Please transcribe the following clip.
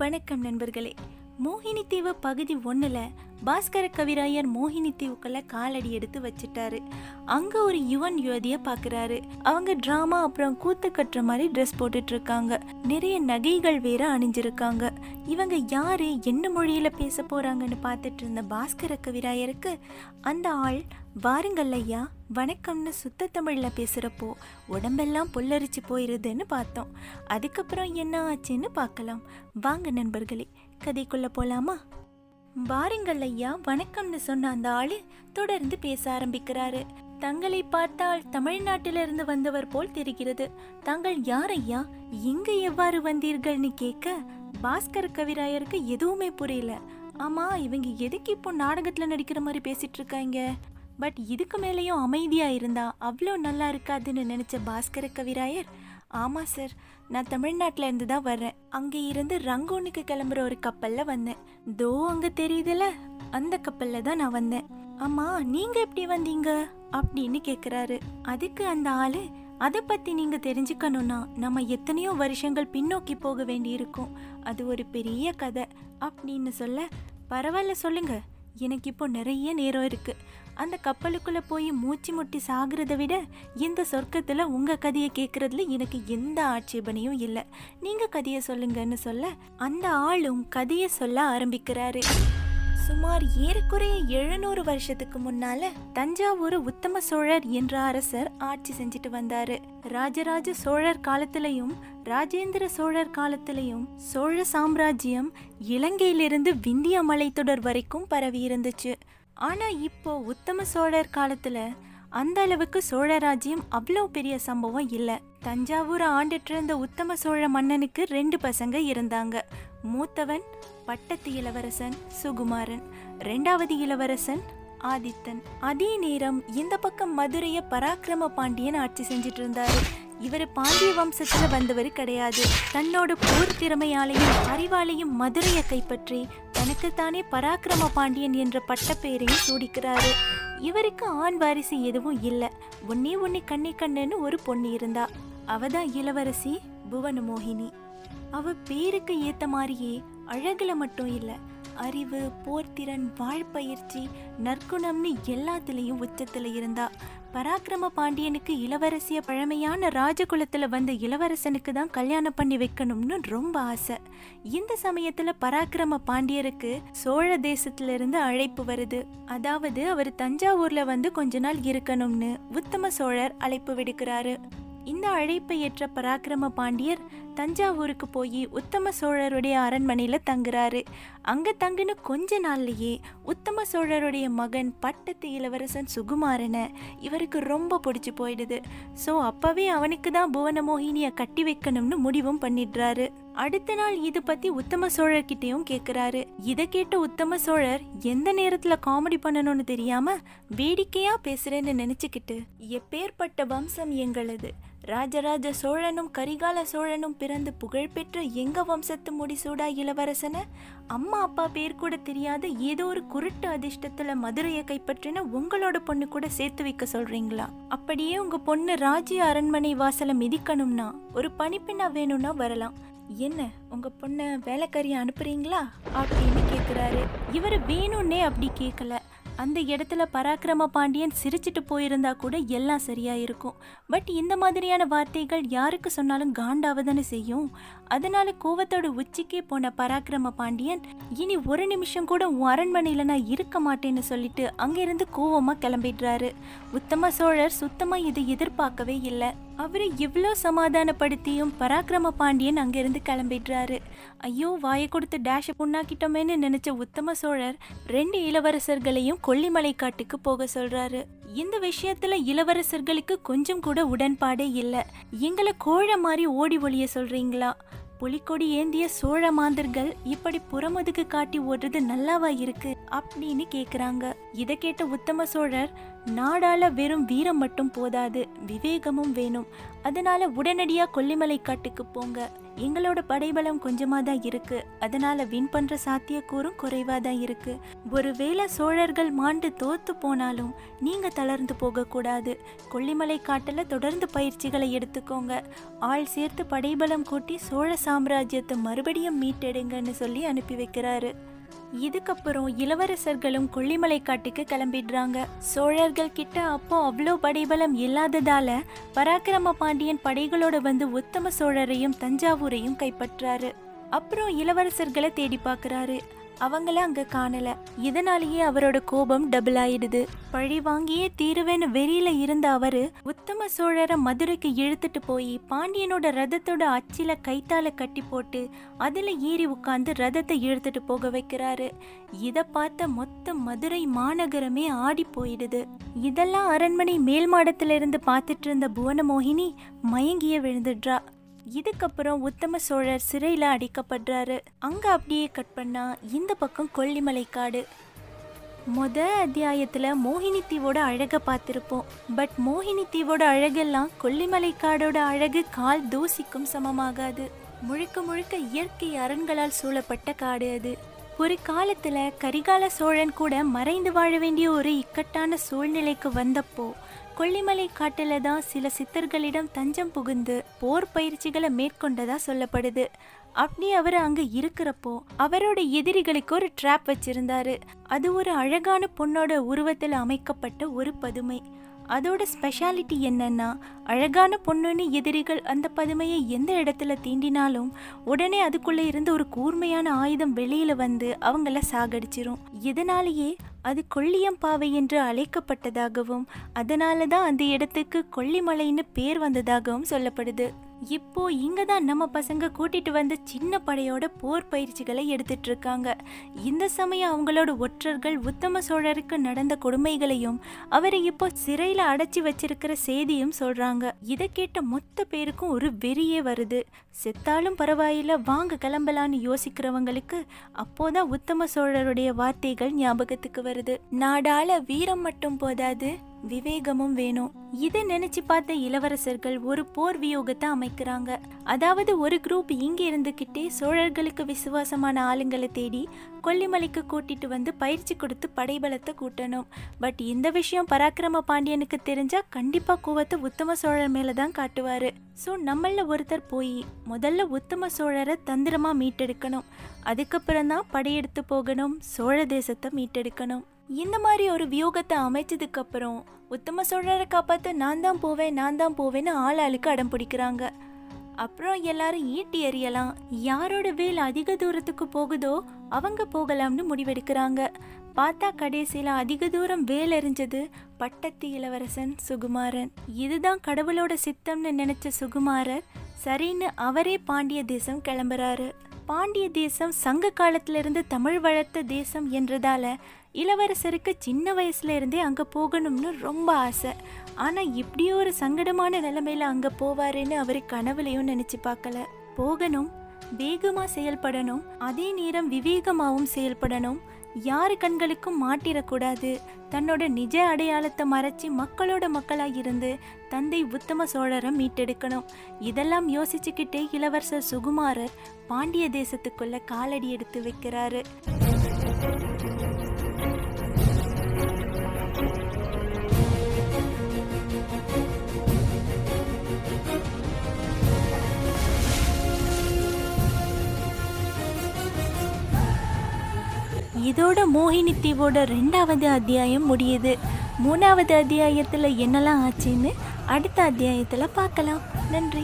வணக்கம் நண்பர்களே. மோகினி தீவு பகுதி ஒன்றில் பாஸ்கர கவிராயர் மோகினி தீவுக்குள்ள காலடி எடுத்து வச்சிட்டாரு. அங்க ஒரு யுவன் யுவதிய பாக்குறாரு. அவங்க டிராமா அப்புறம் கூத்து கட்டுற மாதிரி ட்ரெஸ் போட்டுட்டு இருக்காங்க நிறைய நகைகள் வேற அணிஞ்சிருக்காங்க. இவங்க யாரு என்ன மொழியில பேச போறாங்கன்னு பார்த்துட்டு இருந்த பாஸ்கர கவிராயருக்கு அந்த ஆள் வாருங்கள் ஐயா வணக்கம்னு சுத்த தமிழில் பேசுகிறப்போ உடம்பெல்லாம் புல்லரிச்சு போயிருதுன்னு பார்த்தோம். அதுக்கப்புறம் என்ன ஆச்சுன்னு பார்க்கலாம். வாங்க நண்பர்களே கதைக்குள்ளே போகலாமா வாருங்கள் ஐயா வணக்கம்னு சொன்ன அந்த ஆளு தொடர்ந்து பேச ஆரம்பிக்கிறாரு. தங்களை பார்த்தால் தமிழ்நாட்டிலிருந்து வந்தவர் போல் தெரிகிறது. தாங்கள் யார் ஐயா? இங்கு எவ்வாறு வந்தீர்கள்னு கேட்க பாஸ்கர் கவிராயருக்கு எதுவுமே புரியல. ஆமா இவங்க எதுக்கு இப்போ நாடகத்துல நடிக்கிற மாதிரி பேசிட்டு இருக்காங்க? பட் இதுக்கு மேலேயும் அமைதியாக இருந்தால் அவ்வளோ நல்லா இருக்காதுன்னு நினச்ச பாஸ்கர கவிராயர் ஆமாம் சார் நான் தமிழ்நாட்டிலேருந்து தான் வர்றேன். அங்கே இருந்து ரங்கோனுக்கு கிளம்புற ஒரு கப்பலில் வந்தேன். தோ அங்கே தெரியுதுல? அந்த கப்பலில் தான் நான் வந்தேன். ஆமாம் நீங்கள் எப்படி வந்தீங்க? அப்படின்னு கேட்குறாரு அதுக்கு அந்த ஆள் அதை பற்றி நீங்கள் தெரிஞ்சுக்கணும்னா நம்ம எத்தனையோ வருஷங்கள் பின்னோக்கி போக வேண்டியிருக்கும். அது ஒரு பெரிய கதை. அப்படின்னு சொல்ல பரவாயில்ல சொல்லுங்க. எனக்கு இப்போ நிறைய நேரம் இருக்குது அந்த கப்பலுக்குள்ள போய் மூச்சு முட்டி சாகிறத விட இந்த சொர்க்கத்துல உங்க கதையை கேட்கறதுல எனக்கு எந்த ஆட்சேபனையும் இல்லை. நீங்க கதையை சொல்லுங்கன்னு சொல்ல அந்த ஆளும் கதையை சொல்ல ஆரம்பிக்கிறாரு. சுமார் ஏறக்குறைய எழுநூறு வருஷத்துக்கு முன்னால தஞ்சாவூர் உத்தம சோழர் என்ற அரசர் ஆட்சி செஞ்சுட்டு வந்தாரு. ராஜராஜ சோழர் காலத்திலையும் ராஜேந்திர சோழர் காலத்திலையும் சோழ சாம்ராஜ்யம் இலங்கையிலிருந்து விந்திய மலைத்தொடர் வரைக்கும் பரவி இருந்துச்சு. ஆனால் இப்போ உத்தம சோழர் காலத்தில் அந்த அளவுக்கு சோழ ராஜ்யம் அவ்வளோ பெரிய சம்பவம் இல்லை. தஞ்சாவூர் ஆண்டுட்டு இருந்த உத்தம சோழ மன்னனுக்கு ரெண்டு பசங்க இருந்தாங்க. மூத்தவன் பட்டத்து இளவரசன் சுகுமாரன். ரெண்டாவது இளவரசன் ஆதித்தன். அதே நேரம் இந்த பக்கம் மதுரையை பராக்கிரம பாண்டியன் ஆட்சி செஞ்சிட்டு இருந்தாரு. இவர் பாண்டிய வம்சத்துல வந்தவர் கிடையாது. தன்னோட போர் திறமையாலையும் அறிவாலையும் மதுரையை கைப்பற்றி தனக்குத்தானே பராக்கிரம பாண்டியன் என்ற பட்டப்பெயரையும் சூடிக்கிறாரு. இவருக்கு ஆண் வாரிசு எதுவும் இல்லை. ஒன்னே ஒன்னே கண்ணே கண்ணுன்னு ஒரு பொண்ணு இருந்தா. அவதான் இளவரசி புவனமோகினி. அவ பேருக்கு ஏத்த மாதிரியே அழகுல மட்டும் இல்லை அறிவு போர்த்திறன் வாழ்பயிற்சி நற்குணம்னு எல்லாத்துலேயும் உச்சத்தில் இருந்தா. பராக்கிரம பாண்டியனுக்கு இளவரசிய பழமையான ராஜகுலத்தில் வந்த இளவரசனுக்கு தான் கல்யாணம் பண்ணி வைக்கணும்னு ரொம்ப ஆசை. இந்த சமயத்தில் பராக்கிரம பாண்டியருக்கு சோழ தேசத்திலிருந்து அழைப்பு வருது. அதாவது அவர் தஞ்சாவூர்ல வந்து கொஞ்ச நாள் இருக்கணும்னு உத்தம சோழர் அழைப்பு விடுக்கிறாரு. இந்த அழைப்பை ஏற்ற பராக்கிரம பாண்டியர் தஞ்சாவூருக்கு போய் உத்தம சோழருடைய அரண்மனையில் தங்குறாரு. அங்கே தங்கின கொஞ்ச நாள்லேயே உத்தம சோழருடைய மகன் பட்டத்து இளவரசன் சுகுமாரனை இவருக்கு ரொம்ப பிடிச்சி போயிடுது. ஸோ அப்போவே அவனுக்கு தான் புவனமோகினிய கட்டி வைக்கணும்னு முடிவும் பண்ணிடுறாரு. அடுத்த நாள் இது பத்தி உத்தம சோழர்கிட்டயும் கேட்குறாரு இதை கேட்ட உத்தம சோழர் எந்த நேரத்துல காமெடி பண்ணணும்னு தெரியாம வேடிக்கையா பேசுறேன்னு நினைச்சுக்கிட்டு எப்பேற்பட்ட வம்சம் எங்களது. ராஜராஜ சோழனும் கரிகால சோழனும் பிறந்து புகழ்பெற்ற எங்க வம்சத்து முடிசூடா இளவரசன? அம்மா அப்பா பேர் கூட தெரியாத ஏதோ ஒரு குருட்டு அதிர்ஷ்டத்துல மதுரையை கைப்பற்றின உங்களோட பொண்ணு கூட சேர்த்து வைக்க சொல்றீங்களா? அப்படியே உங்க பொண்ணு ராஜ்ய அரண்மனை வாசலை மிதிக்கணும்னா ஒரு பணிப்பெண்ணா வேணும்னா வரலாம். என்ன உங்க பொண்ண வேலைக்காரியை அனுப்புறீங்களா? அப்படின்னு கேக்குறாரு. இவர் வேணும்னே அப்படி கேட்கல அந்த இடத்துல பராக்கிரம பாண்டியன் சிரிச்சிட்டு போயிருந்தா கூட எல்லாம் சரியா இருக்கும் பட் இந்த மாதிரியான வார்த்தைகள் யாருக்கு சொன்னாலும் காண்டாவதானே செய்யும். அதனால கோவத்தோட உச்சிக்கே போன பராக்கிரம பாண்டியன் இனி ஒரு நிமிஷம் கூட உன் அரண்மனையில நான் இருக்க மாட்டேன்னு சொல்லிட்டு அங்கிருந்து கோவமாக கிளம்பிடுறாரு. உத்தம சோழர் சுத்தமாக இதை எதிர்பார்க்கவே இல்லை. அவரை எவ்வளோ சமாதானப்படுத்தியும் பராக்கிரம பாண்டியன் அங்கேருந்து கிளம்பிடுறாரு. ஐயோ வாயை கொடுத்து டேஷை புண்ணாக்கிட்டோமேன்னு நினச்ச உத்தம சோழர் ரெண்டு இளவரசர்களையும் கொல்லிமலை காட்டுக்கு போக சொல்கிறாரு இந்த விஷயத்துல இளவரசர்களுக்கு கொஞ்சம் கூட உடன்பாடே இல்லை. எங்களை கோழ மாதிரி ஓடி ஒழிய சொல்றீங்களா? புலிக்கொடி ஏந்திய சோழ மாந்தர்கள் இப்படி புறமுதுகு காட்டி ஓடுறது நல்லாவா இருக்கு அப்படின்னு கேக்குறாங்க. இதை கேட்ட உத்தம சோழர் நாடால வெறும் வீரம் மட்டும் போதாது விவேகமும் வேணும். அதனால உடனடியா கொல்லிமலை காட்டுக்கு போங்க. எங்களோட படைபலம் கொஞ்சமாக தான் இருக்கு. அதனால வின் பண்ற சாத்தியக்கூறும் குறைவாக தான் இருக்கு. ஒருவேளை சோழர்கள் மாண்டு தோத்து போனாலும் நீங்க தளர்ந்து போகக்கூடாது. கொல்லிமலை காட்டில் தொடர்ந்து பயிற்சிகளை எடுத்துக்கோங்க. ஆள் சேர்த்து படைபலம் கூட்டி சோழ சாம்ராஜ்யத்தை மறுபடியும் மீட்டெடுங்கன்னு சொல்லி அனுப்பி வைக்கிறாரு. இதுக்கப்புறம் இளவரசர்களும் கொல்லிமலை காட்டுக்கு கிளம்பிடுறாங்க. சோழர்கள் கிட்ட அப்போ அவ்வளோ படைபலம் இல்லாததால பராக்கிரம பாண்டியன் படைகளோட வந்து உத்தம சோழரையும் தஞ்சாவூரையும் கைப்பற்றாரு. அப்புறம் இளவரசர்களை தேடி பார்க்குறாரு. அவங்கள அங்க காணல. இதனாலேயே அவரோட கோபம் டபுள் ஆயிடுது. பழி வாங்கியே தீருவேன்னு வெறியில இருந்த அவரு உத்தம சோழரை மதுரைக்கு இழுத்துட்டு போய் பாண்டியனோட ரதத்தோட அச்சில கைத்தால கட்டி போட்டு அதுல ஏறி உட்காந்து ரதத்தை இழுத்துட்டு போக வைக்கிறாரு. இத பார்த்த மொத்த மதுரை மாநகரமே ஆடி போயிடுது. இதெல்லாம் அரண்மனை மேல் மாடத்துல இருந்து பார்த்துட்டு இருந்த புவனமோகினி மயங்கிய விழுந்துடுறா. இதுக்கப்புறம் உத்தம சோழர் சிறையில் அடிக்கப்படுறாரு. அங்கே அப்படியே கட் பண்ணா இந்த பக்கம் கொல்லிமலை காடு. முத அத்தியாயத்தில் மோகினி தீவோட அழகை பார்த்துருப்போம். பட் மோகினி தீவோட அழகெல்லாம் கொல்லிமலை காடோட அழகு கால் தூசிக்கும் சமமாகாது. முழுக்க முழுக்க இயற்கை அரண்களால் சூழப்பட்ட காடு அது. ஒரு காலத்தில் கரிகால சோழன் கூட மறைந்து வாழ வேண்டிய ஒரு இக்கட்டான சூழ்நிலைக்கு வந்தப்போ கொல்லிமலை காட்டில் தான் சில சித்தர்களிடம் தஞ்சம் புகுந்து போர் பயிற்சிகளை மேற்கொண்டதா சொல்லப்படுது. அப்படி அவர் அங்க இருக்கிறப்போ அவரோட எதிரிகளுக்கு ஒரு ட்ராப் வச்சிருந்தாரு. அது ஒரு அழகான பொண்ணோட உருவத்தில் அமைக்கப்பட்ட ஒரு பதுமை. அதோட ஸ்பெஷாலிட்டி என்னன்னா அழகான பொண்ணுன்னு எதிரிகள் அந்த பதுமையை எந்த இடத்துல தீண்டினாலும் உடனே அதுக்குள்ளே இருந்து ஒரு கூர்மையான ஆயுதம் வெளியில் வந்து அவங்கள சாகடிச்சிரும். இதனாலேயே அது கொல்லியம்பாவை என்று அழைக்கப்பட்டதாகவும் அதனால தான் அந்த இடத்துக்கு கொல்லிமலைன்னு பேர் வந்ததாகவும் சொல்லப்படுது. இப்போ இங்கே தான் நம்ம பசங்க கூட்டிட்டு வந்த சின்ன படையோட போர் பயிற்சிகளை எடுத்துட்டு இருக்காங்க இந்த சமயம் அவங்களோட ஒற்றர்கள் உத்தம சோழருக்கு நடந்த கொடுமைகளையும் அவரை இப்போ சிறையில் அடைச்சி வச்சிருக்கிற செய்தியும் சொல்றாங்க. இதை கேட்ட மொத்த பேருக்கும் ஒரு வெறியே வருது. செத்தாலும் பரவாயில்ல வாங்க கிளம்பலான்னு யோசிக்கிறவங்களுக்கு அப்போதான் உத்தம சோழருடைய வார்த்தைகள் ஞாபகத்துக்கு வருது. நாடால வீரம் மட்டும் போதாது விவேகமும் வேணும். இதை நினைச்சு பார்த்த இளவரசர்கள் ஒரு போர் வியோகத்தை அமைக்கிறாங்க. அதாவது ஒரு குரூப் இங்க இருந்துகிட்டே சோழர்களுக்கு விசுவாசமான ஆளுங்களை தேடி கொல்லிமலைக்கு கூட்டிட்டு வந்து பயிற்சி கொடுத்து படைபலத்தை கூட்டணும். பட் இந்த விஷயம் பராக்கிரம பாண்டியனுக்கு தெரிஞ்சா கண்டிப்பா கோவத்தை உத்தம சோழர் மேல தான் காட்டுவாரு. ஸோ நம்மள ஒருத்தர் போய் முதல்ல உத்தம சோழரை தந்திரமா மீட்டெடுக்கணும். அதுக்கப்புறம் தான் படையெடுத்து போகணும் சோழ தேசத்தை மீட்டெடுக்கணும். இந்த மாதிரி ஒரு வியூகத்தை அமைச்சதுக்கப்புறம் உத்தம சோழரை காப்பாற்ற நான் தான் போவேன் நான் தான் போவேன்னு ஆள் ஆளுக்கு அடம் பிடிக்கிறாங்க. அப்புறம் எல்லாரும் ஈட்டி எறியலாம். யாரோட வேல் அதிக தூரத்துக்கு போகுதோ அவங்க போகலாம்னு முடிவெடுக்கிறாங்க. பார்த்தா கடைசியில் அதிக தூரம் வேல் எறிஞ்சது பட்டத்து இளவரசன் சுகுமாரன். இதுதான் கடவுளோட சித்தம்னு நினைச்ச சுகுமாரர் சரின்னு அவரே பாண்டிய தேசம் கிளம்புறாரு. பாண்டிய தேசம் சங்க காலத்திலிருந்து தமிழ் வளர்த்த தேசம் என்றதால இளவரசருக்கு சின்ன வயசுல இருந்தே போகணும்னு ரொம்ப ஆசை. ஆனால் இப்படியோ ஒரு சங்கடமான நிலைமையில் அங்கே போவாருன்னு அவர் கனவுலையும் நினச்சி பார்க்கல. போகணும் வேகமாக செயல்படணும் அதே நேரம் விவேகமாகவும் செயல்படணும். யார் கண்களுக்கும் மாட்டிடக்கூடாது. தன்னோட நிஜ அடையாளத்தை மறைச்சி மக்களோட மக்களாக இருந்து தந்தை உத்தம சோழரை மீட்டெடுக்கணும். இதெல்லாம் யோசிச்சுக்கிட்டே இளவரசர் சுகுமாரர் பாண்டிய தேசத்துக்குள்ள காலடி எடுத்து வைக்கிறாரு. இதோட மோகினி தீவோட ரெண்டாவது அத்தியாயம் முடியுது. மூணாவது அத்தியாயத்தில் என்னெல்லாம் ஆச்சுன்னு அடுத்த அத்தியாயத்தில் பார்க்கலாம். நன்றி.